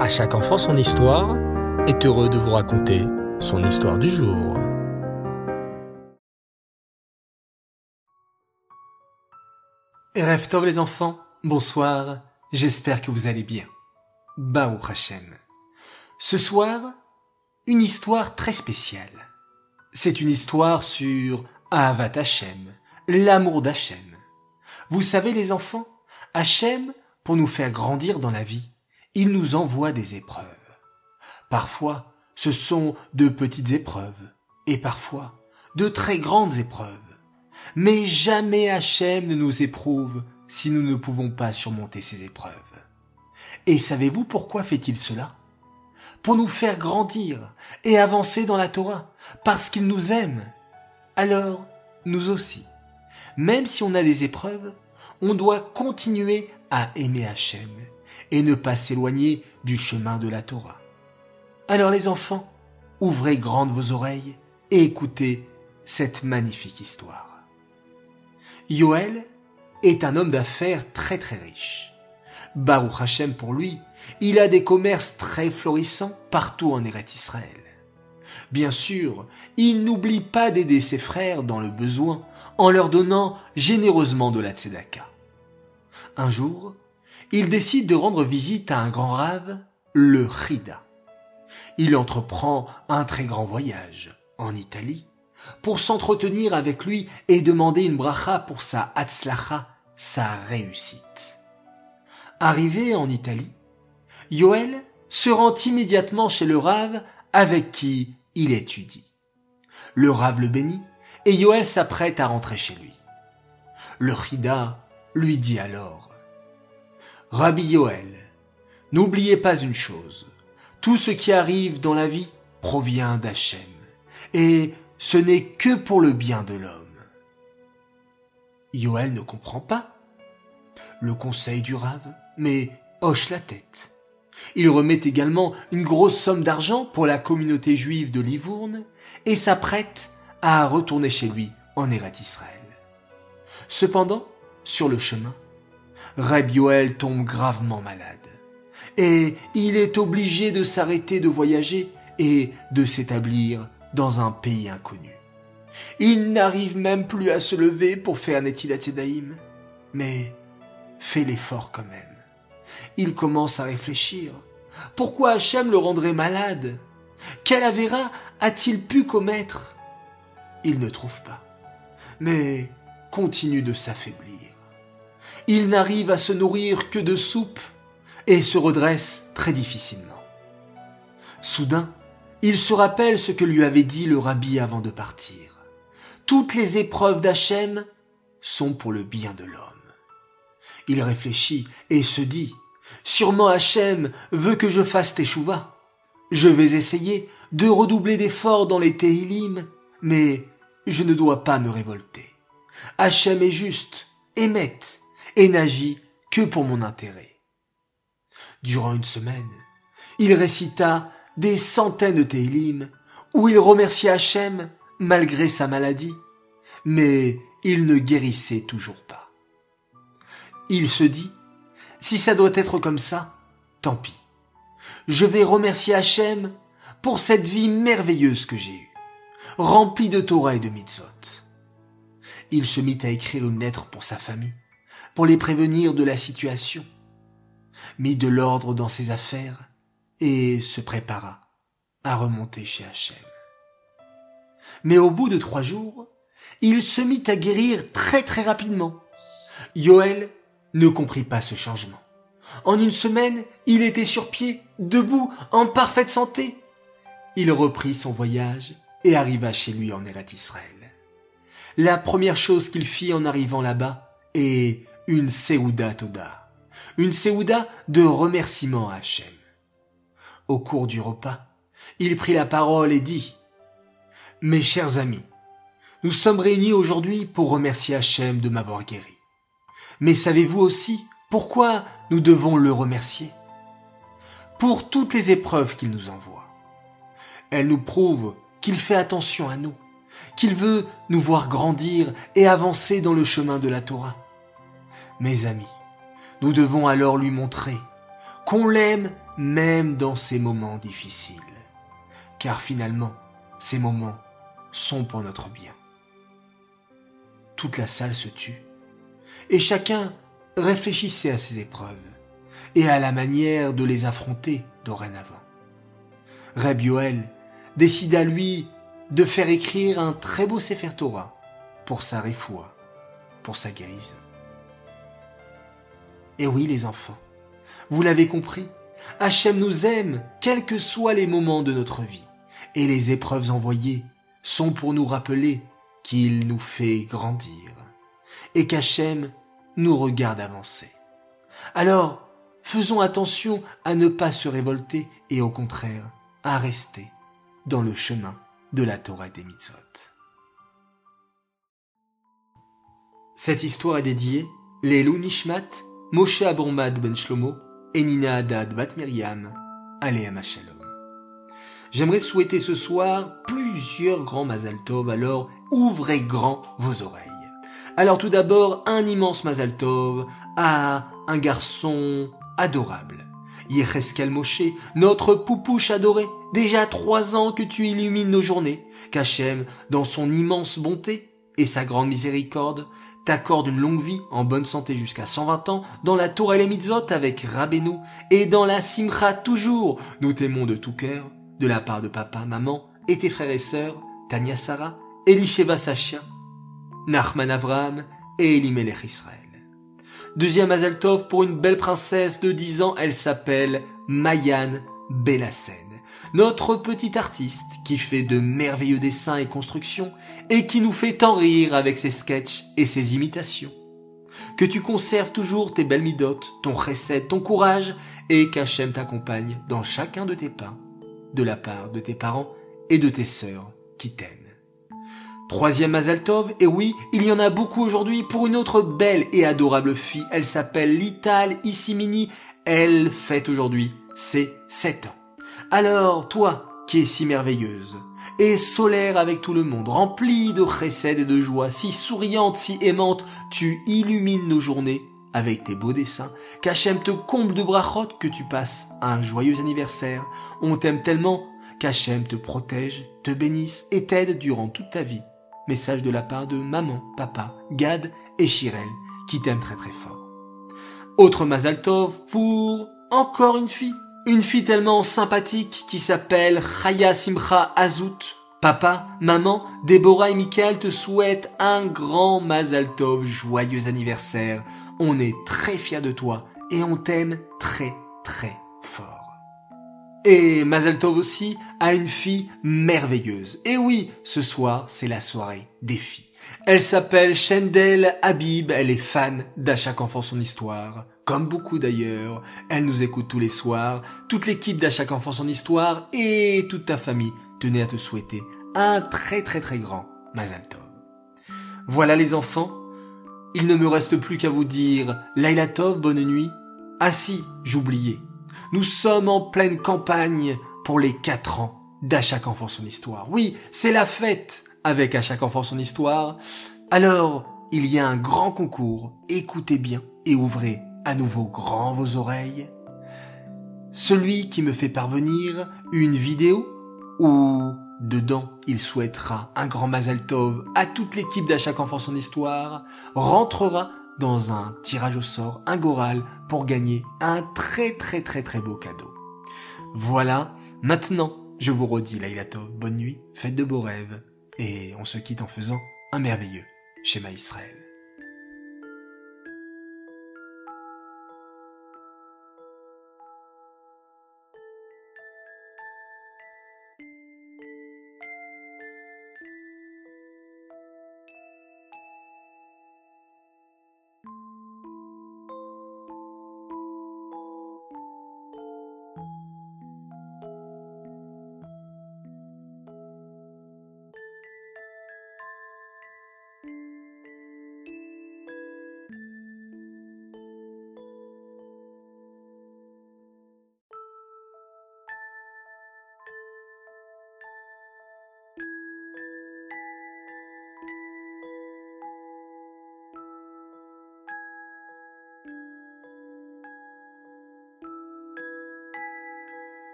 À chaque enfant son histoire est heureux de vous raconter son histoire du jour. Rêve Tov les enfants, bonsoir, j'espère que vous allez bien. Baou Hashem. Ce soir, une histoire très spéciale. C'est une histoire sur Ahavat Hashem, l'amour d'Hachem. Vous savez les enfants, Hachem, pour nous faire grandir dans la vie, il nous envoie des épreuves. Parfois, ce sont de petites épreuves, et parfois, de très grandes épreuves. Mais jamais Hachem ne nous éprouve si nous ne pouvons pas surmonter ces épreuves. Et savez-vous pourquoi fait-il cela? Pour nous faire grandir et avancer dans la Torah, parce qu'il nous aime. Alors, nous aussi, même si on a des épreuves, on doit continuer à aimer Hachem et ne pas s'éloigner du chemin de la Torah. Alors les enfants, ouvrez grandes vos oreilles et écoutez cette magnifique histoire. Yoel est un homme d'affaires très très riche. Baruch Hashem pour lui, il a des commerces très florissants partout en Eretz Israël. Bien sûr, il n'oublie pas d'aider ses frères dans le besoin en leur donnant généreusement de la tzedaka. Un jour, il décide de rendre visite à un grand rave, le Chida. Il entreprend un très grand voyage en Italie pour s'entretenir avec lui et demander une bracha pour sa hatzlacha, sa réussite. Arrivé en Italie, Yoel se rend immédiatement chez le rave avec qui il étudie. Le rave le bénit et Yoel s'apprête à rentrer chez lui. Le Chida lui dit alors Rabbi Yoel, n'oubliez pas une chose. Tout ce qui arrive dans la vie provient d'Hachem. Et ce n'est que pour le bien de l'homme. Yoel ne comprend pas le conseil du rave, mais hoche la tête. Il remet également une grosse somme d'argent pour la communauté juive de Livourne et s'apprête à retourner chez lui en Eretz Israël. Cependant, sur le chemin, Reb Yoel tombe gravement malade. Et il est obligé de s'arrêter de voyager et de s'établir dans un pays inconnu. Il n'arrive même plus à se lever pour faire Netilat Daïm, mais fait l'effort quand même. Il commence à réfléchir. Pourquoi Hachem le rendrait malade? Quel avéra a-t-il pu commettre? Il ne trouve pas, mais continue de s'affaiblir. Il n'arrive à se nourrir que de soupe et se redresse très difficilement. Soudain, il se rappelle ce que lui avait dit le rabbi avant de partir. Toutes les épreuves d'Hachem sont pour le bien de l'homme. Il réfléchit et se dit, sûrement Hachem veut que je fasse teshuva. Je vais essayer de redoubler d'efforts dans les Tehilim, mais je ne dois pas me révolter. Hachem est juste, émette, et n'agit que pour mon intérêt. Durant une semaine, il récita des centaines de Télim où il remerciait Hachem malgré sa maladie, mais il ne guérissait toujours pas. Il se dit, si ça doit être comme ça, tant pis. Je vais remercier Hachem pour cette vie merveilleuse que j'ai eue, remplie de Torah et de mitzvot. Il se mit à écrire une lettre pour sa famille, pour les prévenir de la situation, mit de l'ordre dans ses affaires et se prépara à remonter chez Hachem. Mais au bout de trois jours, il se mit à guérir très très rapidement. Yoel ne comprit pas ce changement. En une semaine, il était sur pied, debout, en parfaite santé. Il reprit son voyage et arriva chez lui en Eretz Israël. La première chose qu'il fit en arrivant là-bas est une Seouda Toda, une Seouda de remerciement à Hachem. Au cours du repas, il prit la parole et dit Mes chers amis, nous sommes réunis aujourd'hui pour remercier Hachem de m'avoir guéri. Mais savez-vous aussi pourquoi nous devons le remercier? Pour toutes les épreuves qu'il nous envoie. Elle nous prouve qu'il fait attention à nous, qu'il veut nous voir grandir et avancer dans le chemin de la Torah. Mes amis, nous devons alors lui montrer qu'on l'aime même dans ces moments difficiles. Car finalement, ces moments sont pour notre bien. Toute la salle se tut, et chacun réfléchissait à ses épreuves et à la manière de les affronter dorénavant. Reb Yoel décida lui de faire écrire un très beau Sefer Torah pour sa réfoua, pour sa guérison. Et oui les enfants, vous l'avez compris, Hachem nous aime quels que soient les moments de notre vie, et les épreuves envoyées sont pour nous rappeler qu'il nous fait grandir, et qu'Hachem nous regarde avancer. Alors, faisons attention à ne pas se révolter et au contraire, à rester dans le chemin de la Torah des mitzvot. Cette histoire est dédiée les Nishmat, Moshe Abomad ben Shlomo et Nina Haddad bat Miriam, Aléa Shalom. J'aimerais souhaiter ce soir plusieurs grands Mazal Tov, alors ouvrez grand vos oreilles. Alors tout d'abord, un immense Mazal Tov à un garçon adorable. Yecheskel Moshe, notre poupouche adoré, déjà trois ans que tu illumines nos journées, qu'Hachem, dans son immense bonté et sa grande miséricorde, t'accorde une longue vie en bonne santé jusqu'à 120 ans dans la tour et Mitzvot avec Rabbeinu et dans la Simcha toujours. Nous t'aimons de tout cœur, de la part de papa, maman et tes frères et sœurs, Tania Sarah, Elisheva Sachia, Nachman Avram et Elimelech Israël. Deuxième Azaltov pour une belle princesse de 10 ans, elle s'appelle Mayan Belassen. Notre petit artiste qui fait de merveilleux dessins et constructions et qui nous fait tant rire avec ses sketchs et ses imitations. Que tu conserves toujours tes belles midotes, ton recette, ton courage et qu'Hachem t'accompagne dans chacun de tes pas, de la part de tes parents et de tes sœurs qui t'aiment. Troisième Mazaltov, et oui, il y en a beaucoup aujourd'hui pour une autre belle et adorable fille. Elle s'appelle Lital Issimini. Elle fête aujourd'hui ses 7 ans. Alors, toi, qui es si merveilleuse, et solaire avec tout le monde, remplie de chesed et de joie, si souriante, si aimante, tu illumines nos journées avec tes beaux dessins, qu'Hachem te comble de brachot, que tu passes un joyeux anniversaire. On t'aime tellement qu'Hachem te protège, te bénisse et t'aide durant toute ta vie. Message de la part de maman, papa, Gad et Shirel, qui t'aiment très très fort. Autre Mazaltov pour encore une fille. Une fille tellement sympathique qui s'appelle Chaya Simcha Azout. Papa, maman, Déborah et Michael te souhaitent un grand Mazaltov, joyeux anniversaire. On est très fiers de toi et on t'aime très très et Mazeltov aussi a une fille merveilleuse. Et oui, ce soir, c'est la soirée des filles. Elle s'appelle Shendel Habib, elle est fan d'À chaque enfant son histoire. Comme beaucoup d'ailleurs, elle nous écoute tous les soirs. Toute l'équipe d'À enfant son histoire et toute ta famille tenait à te souhaiter un très très très grand Mazaltov. Voilà les enfants, il ne me reste plus qu'à vous dire Lailatov, bonne nuit. Ah si, j'oubliais. Nous sommes en pleine campagne pour les quatre ans d'À enfant son histoire. Oui, c'est la fête avec À chaque enfant son histoire. Alors, il y a un grand concours. Écoutez bien et ouvrez à nouveau grand vos oreilles. Celui qui me fait parvenir une vidéo où dedans il souhaitera un grand Mazel Tov à toute l'équipe d'À chaque enfant son histoire rentrera dans un tirage au sort, un goral, pour gagner un très très très très beau cadeau. Voilà, maintenant, je vous redis Laïlatov, bonne nuit, faites de beaux rêves, et on se quitte en faisant un merveilleux schéma Israël.